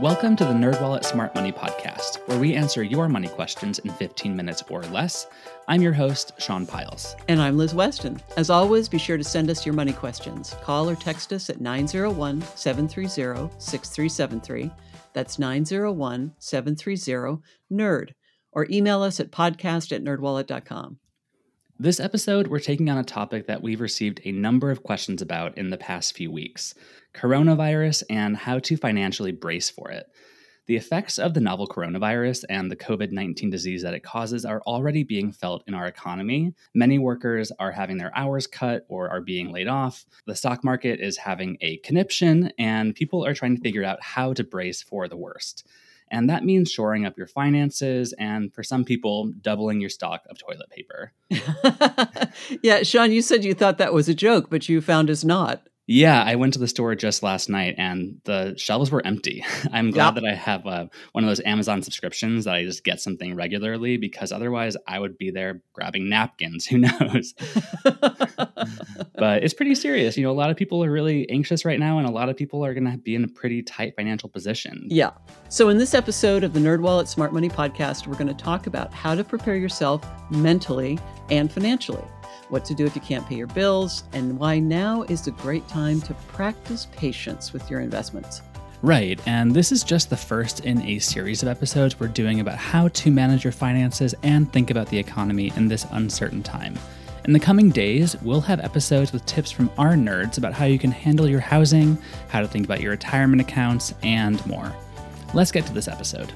Welcome to the NerdWallet Smart Money Podcast, where we answer your money questions in 15 minutes or less. I'm your host, Sean Pyles. And I'm Liz Weston. As always, be sure to send us your money questions. Call or text us at 901 730 6373. That's 901 730 NERD. Or email us at podcast at nerdwallet.com. This episode, we're taking on a topic that we've received a number of questions about in the past few weeks coronavirus and how to financially brace for it. The effects of the novel coronavirus and the COVID 19 disease that it causes are already being felt in our economy. Many workers are having their hours cut or are being laid off. The stock market is having a conniption, and people are trying to figure out how to brace for the worst. And that means shoring up your finances and for some people, doubling your stock of toilet paper. yeah, Sean, you said you thought that was a joke, but you found it's not. Yeah, I went to the store just last night and the shelves were empty. I'm glad yep. that I have uh, one of those Amazon subscriptions that I just get something regularly because otherwise I would be there grabbing napkins. Who knows? but it's pretty serious. You know, a lot of people are really anxious right now and a lot of people are going to be in a pretty tight financial position. Yeah. So, in this episode of the NerdWallet Smart Money podcast, we're going to talk about how to prepare yourself mentally and financially what to do if you can't pay your bills, and why now is a great time to practice patience with your investments. Right, and this is just the first in a series of episodes we're doing about how to manage your finances and think about the economy in this uncertain time. In the coming days, we'll have episodes with tips from our nerds about how you can handle your housing, how to think about your retirement accounts, and more. Let's get to this episode.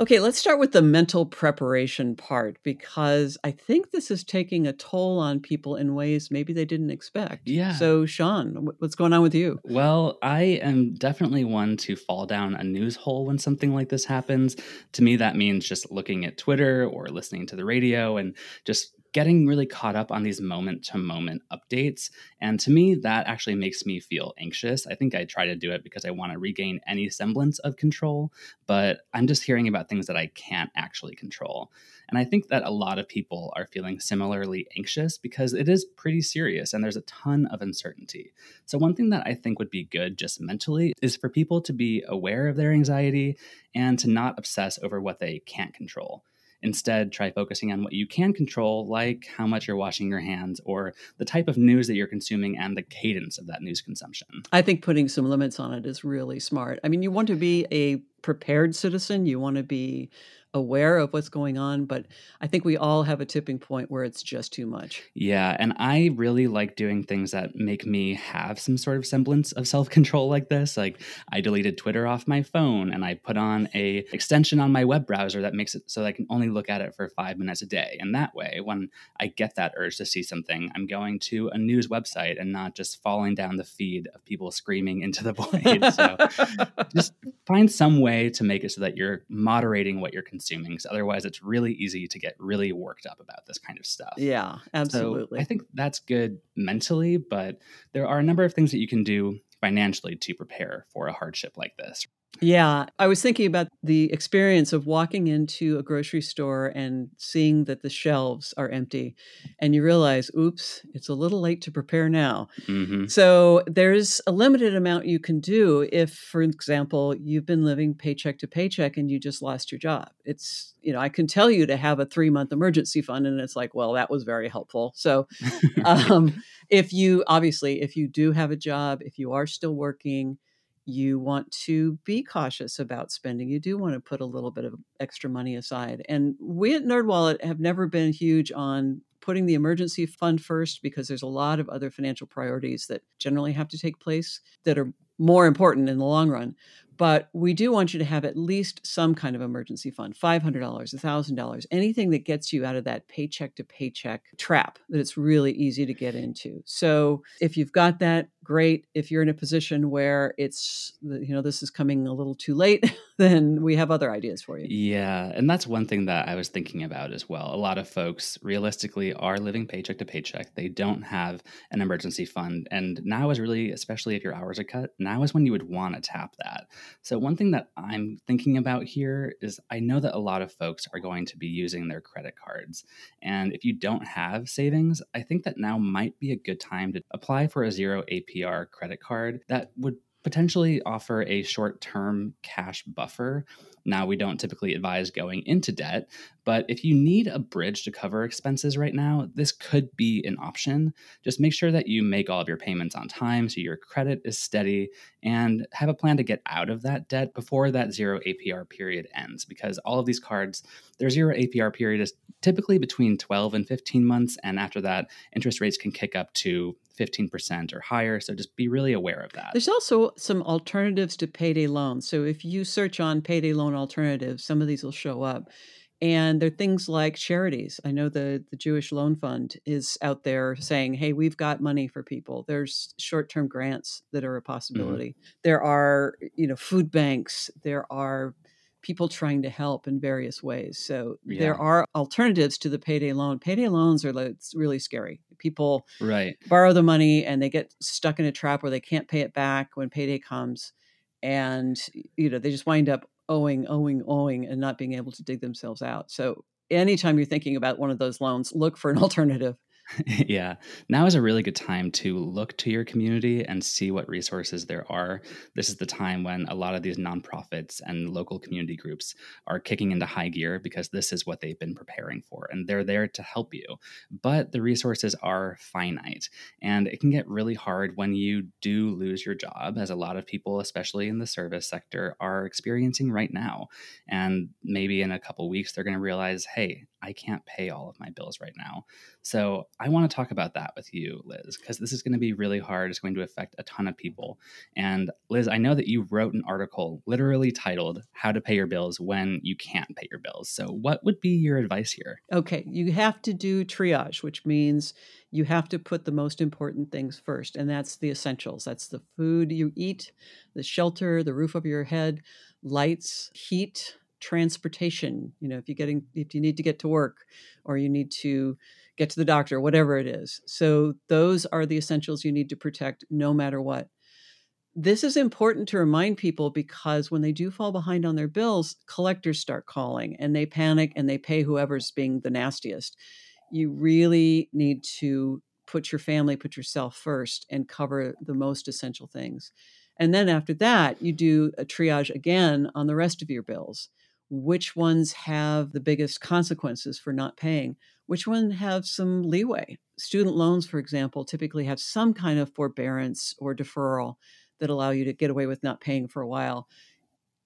Okay, let's start with the mental preparation part because I think this is taking a toll on people in ways maybe they didn't expect. Yeah. So, Sean, what's going on with you? Well, I am definitely one to fall down a news hole when something like this happens. To me, that means just looking at Twitter or listening to the radio and just getting really caught up on these moment to moment updates. And to me, that actually makes me feel anxious. I think I try to do it because I want to regain any semblance of control, but I'm just hearing about things that I can't actually control. And I think that a lot of people are feeling similarly anxious because it is pretty serious and there's a ton of uncertainty. So, one thing that I think would be good just mentally is for people to be aware of their anxiety and to not obsess over what they can't control. Instead, try focusing on what you can control, like how much you're washing your hands or the type of news that you're consuming and the cadence of that news consumption. I think putting some limits on it is really smart. I mean, you want to be a prepared citizen, you want to be aware of what's going on, but I think we all have a tipping point where it's just too much. Yeah, and I really like doing things that make me have some sort of semblance of self-control like this. Like I deleted Twitter off my phone and I put on a extension on my web browser that makes it so I can only look at it for 5 minutes a day. And that way, when I get that urge to see something, I'm going to a news website and not just falling down the feed of people screaming into the void. so just find some way to make it so that you're moderating what you're consuming consuming because otherwise it's really easy to get really worked up about this kind of stuff. Yeah, absolutely. So I think that's good mentally, but there are a number of things that you can do financially to prepare for a hardship like this. Yeah, I was thinking about the experience of walking into a grocery store and seeing that the shelves are empty, and you realize, oops, it's a little late to prepare now. Mm-hmm. So there's a limited amount you can do if, for example, you've been living paycheck to paycheck and you just lost your job. It's, you know, I can tell you to have a three month emergency fund, and it's like, well, that was very helpful. So, um, if you obviously, if you do have a job, if you are still working, you want to be cautious about spending. You do want to put a little bit of extra money aside. And we at NerdWallet have never been huge on putting the emergency fund first because there's a lot of other financial priorities that generally have to take place that are more important in the long run. But we do want you to have at least some kind of emergency fund $500, $1,000, anything that gets you out of that paycheck to paycheck trap that it's really easy to get into. So if you've got that, great. If you're in a position where it's, you know, this is coming a little too late, then we have other ideas for you. Yeah. And that's one thing that I was thinking about as well. A lot of folks realistically are living paycheck to paycheck. They don't have an emergency fund. And now is really, especially if your hours are cut, now is when you would want to tap that. So, one thing that I'm thinking about here is I know that a lot of folks are going to be using their credit cards. And if you don't have savings, I think that now might be a good time to apply for a zero APR credit card that would potentially offer a short term cash buffer. Now, we don't typically advise going into debt, but if you need a bridge to cover expenses right now, this could be an option. Just make sure that you make all of your payments on time so your credit is steady and have a plan to get out of that debt before that zero APR period ends because all of these cards, their zero APR period is typically between 12 and 15 months. And after that, interest rates can kick up to 15% or higher. So just be really aware of that. There's also some alternatives to payday loans. So if you search on payday loan alternatives, some of these will show up. And there are things like charities. I know the, the Jewish Loan Fund is out there saying, hey, we've got money for people. There's short term grants that are a mm-hmm. possibility. Mm-hmm. There are, you know, food banks. There are people trying to help in various ways. So yeah. there are alternatives to the payday loan. Payday loans are like, really scary. People right. borrow the money and they get stuck in a trap where they can't pay it back when payday comes. And you know, they just wind up owing, owing, owing and not being able to dig themselves out. So anytime you're thinking about one of those loans, look for an alternative. yeah. Now is a really good time to look to your community and see what resources there are. This is the time when a lot of these nonprofits and local community groups are kicking into high gear because this is what they've been preparing for and they're there to help you. But the resources are finite and it can get really hard when you do lose your job, as a lot of people, especially in the service sector, are experiencing right now. And maybe in a couple weeks, they're going to realize, hey, I can't pay all of my bills right now. So I want to talk about that with you, Liz, because this is going to be really hard. It's going to affect a ton of people. And Liz, I know that you wrote an article literally titled How to Pay Your Bills When You Can't Pay Your Bills. So what would be your advice here? Okay, you have to do triage, which means you have to put the most important things first, and that's the essentials. That's the food you eat, the shelter, the roof over your head, lights, heat, transportation you know if you're getting if you need to get to work or you need to get to the doctor whatever it is. So those are the essentials you need to protect no matter what. This is important to remind people because when they do fall behind on their bills collectors start calling and they panic and they pay whoever's being the nastiest. You really need to put your family put yourself first and cover the most essential things. And then after that, you do a triage again on the rest of your bills which ones have the biggest consequences for not paying, which one have some leeway. Student loans, for example, typically have some kind of forbearance or deferral that allow you to get away with not paying for a while.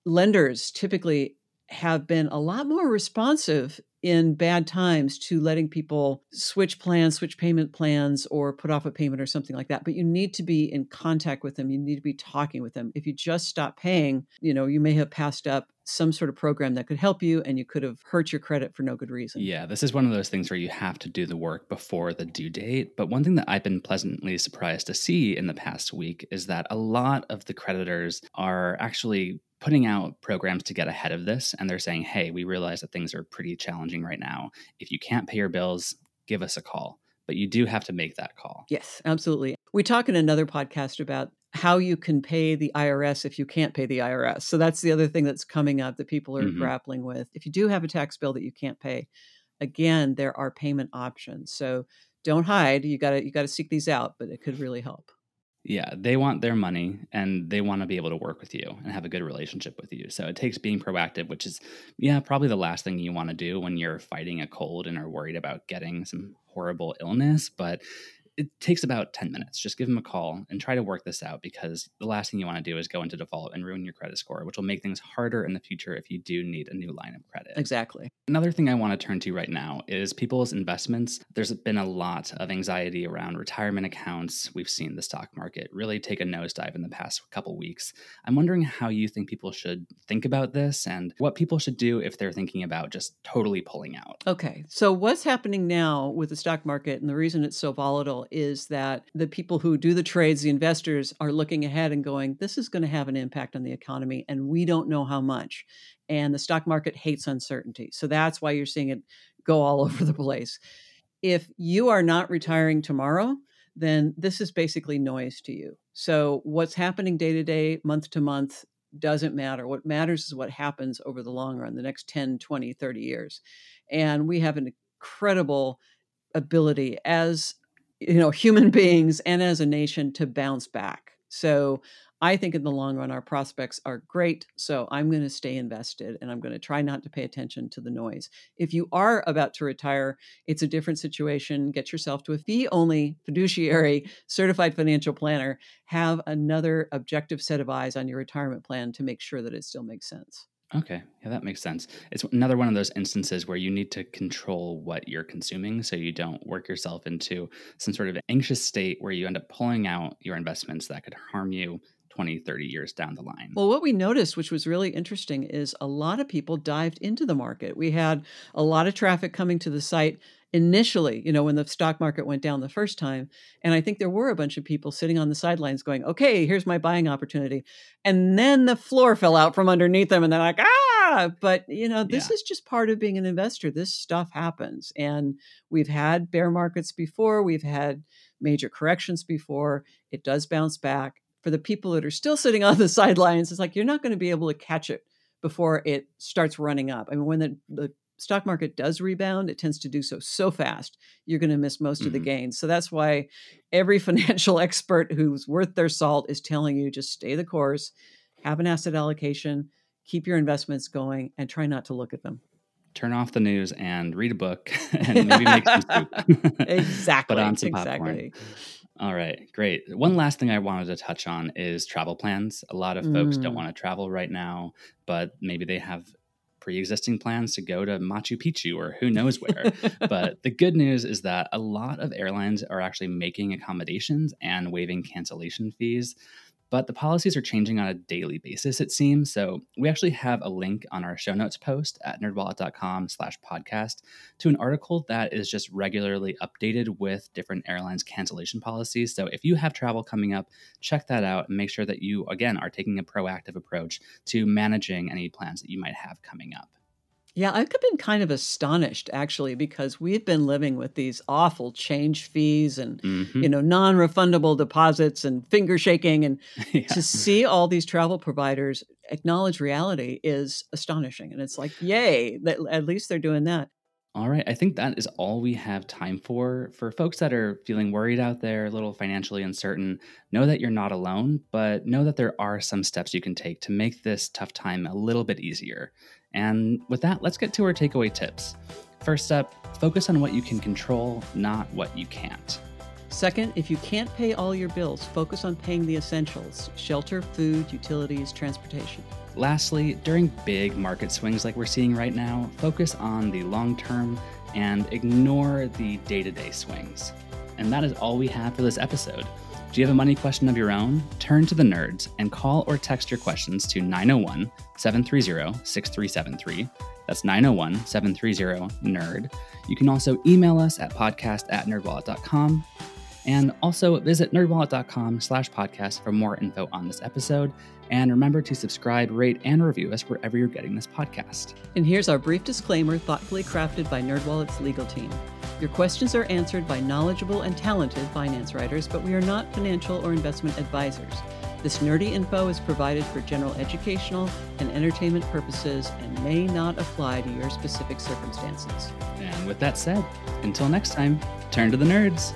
Lenders typically have been a lot more responsive in bad times to letting people switch plans, switch payment plans, or put off a payment or something like that. But you need to be in contact with them. You need to be talking with them. If you just stop paying, you know, you may have passed up some sort of program that could help you and you could have hurt your credit for no good reason. Yeah, this is one of those things where you have to do the work before the due date. But one thing that I've been pleasantly surprised to see in the past week is that a lot of the creditors are actually putting out programs to get ahead of this and they're saying hey we realize that things are pretty challenging right now if you can't pay your bills give us a call but you do have to make that call yes absolutely we talk in another podcast about how you can pay the IRS if you can't pay the IRS. So that's the other thing that's coming up that people are mm-hmm. grappling with. If you do have a tax bill that you can't pay, again, there are payment options. So don't hide. You got to you got to seek these out, but it could really help. Yeah, they want their money and they want to be able to work with you and have a good relationship with you. So it takes being proactive, which is, yeah, probably the last thing you want to do when you're fighting a cold and are worried about getting some horrible illness. But it takes about 10 minutes. Just give them a call and try to work this out because the last thing you want to do is go into default and ruin your credit score, which will make things harder in the future if you do need a new line of credit. Exactly. Another thing I want to turn to right now is people's investments. There's been a lot of anxiety around retirement accounts. We've seen the stock market really take a nosedive in the past couple weeks. I'm wondering how you think people should think about this and what people should do if they're thinking about just totally pulling out. Okay. So, what's happening now with the stock market and the reason it's so volatile is that the people who do the trades, the investors, are looking ahead and going, this is going to have an impact on the economy, and we don't know how much. And the stock market hates uncertainty. So that's why you're seeing it go all over the place. If you are not retiring tomorrow, then this is basically noise to you. So what's happening day to day, month to month, doesn't matter. What matters is what happens over the long run, the next 10, 20, 30 years. And we have an incredible ability as you know human beings and as a nation to bounce back So I think in the long run, our prospects are great. So I'm going to stay invested and I'm going to try not to pay attention to the noise. If you are about to retire, it's a different situation. Get yourself to a fee only fiduciary certified financial planner. Have another objective set of eyes on your retirement plan to make sure that it still makes sense. Okay, yeah, that makes sense. It's another one of those instances where you need to control what you're consuming so you don't work yourself into some sort of anxious state where you end up pulling out your investments that could harm you 20, 30 years down the line. Well, what we noticed, which was really interesting, is a lot of people dived into the market. We had a lot of traffic coming to the site initially, you know, when the stock market went down the first time. And I think there were a bunch of people sitting on the sidelines going, okay, here's my buying opportunity. And then the floor fell out from underneath them and they're like, ah, but you know, this yeah. is just part of being an investor. This stuff happens. And we've had bear markets before, we've had major corrections before. It does bounce back for the people that are still sitting on the sidelines, it's like you're not going to be able to catch it before it starts running up. I mean, when the, the stock market does rebound, it tends to do so so fast, you're going to miss most mm-hmm. of the mm-hmm. gains. So that's why every financial expert who's worth their salt is telling you just stay the course, have an asset allocation, keep your investments going, and try not to look at them. Turn off the news and read a book and maybe make some soup. exactly. Put on some exactly. popcorn. All right, great. One last thing I wanted to touch on is travel plans. A lot of folks don't mm. want to travel right now, but maybe they have pre existing plans to go to Machu Picchu or who knows where. but the good news is that a lot of airlines are actually making accommodations and waiving cancellation fees but the policies are changing on a daily basis, it seems. So we actually have a link on our show notes post at nerdwallet.com slash podcast to an article that is just regularly updated with different airlines cancellation policies. So if you have travel coming up, check that out and make sure that you, again, are taking a proactive approach to managing any plans that you might have coming up. Yeah, I've been kind of astonished actually because we've been living with these awful change fees and mm-hmm. you know non-refundable deposits and finger shaking and yeah. to see all these travel providers acknowledge reality is astonishing and it's like yay that at least they're doing that. All right, I think that is all we have time for. For folks that are feeling worried out there, a little financially uncertain, know that you're not alone, but know that there are some steps you can take to make this tough time a little bit easier. And with that, let's get to our takeaway tips. First up, focus on what you can control, not what you can't. Second, if you can't pay all your bills, focus on paying the essentials shelter, food, utilities, transportation. Lastly, during big market swings like we're seeing right now, focus on the long term and ignore the day to day swings. And that is all we have for this episode. Do you have a money question of your own? Turn to the nerds and call or text your questions to 901 730 6373. That's 901 730 NERD. You can also email us at podcast at nerdwallet.com. And also visit nerdwallet.com slash podcast for more info on this episode. And remember to subscribe, rate, and review us wherever you're getting this podcast. And here's our brief disclaimer thoughtfully crafted by NerdWallet's legal team. Your questions are answered by knowledgeable and talented finance writers, but we are not financial or investment advisors. This nerdy info is provided for general educational and entertainment purposes and may not apply to your specific circumstances. And with that said, until next time, turn to the nerds.